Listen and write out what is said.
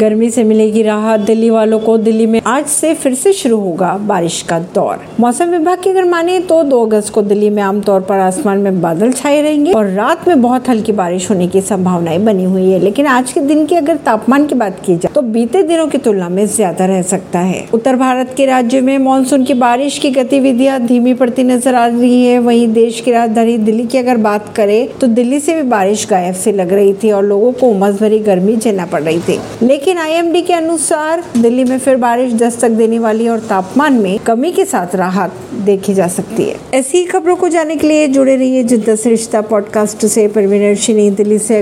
गर्मी से मिलेगी राहत। दिल्ली वालों को दिल्ली में आज से फिर से शुरू होगा बारिश का दौर। मौसम विभाग की अगर माने तो 2 अगस्त को दिल्ली में आमतौर पर आसमान में बादल छाए रहेंगे और रात में बहुत हल्की बारिश होने की संभावनाएँ बनी हुई है। लेकिन आज के दिन की अगर तापमान की बात की जाए तो बीते दिनों की तुलना में ज़्यादा रह सकता है। उत्तर भारत के राज्यों में मानसून की बारिश की गतिविधियाँ धीमी पड़ती नज़र आ रही है। वही देश की राजधानी दिल्ली की अगर बात करें तो दिल्ली से भी बारिश गायब से लग रही थी और लोगों को उमस भरी गर्मी झेलना पड़ रही थी। लेकिन आईएमडी के अनुसार दिल्ली में फिर बारिश दस्तक देने वाली और तापमान में कमी के साथ राहत देखी जा सकती है। ऐसी खबरों को जानने के लिए जुड़े रहिए से रिश्ता पॉडकास्ट से। परवीन दिल्ली से।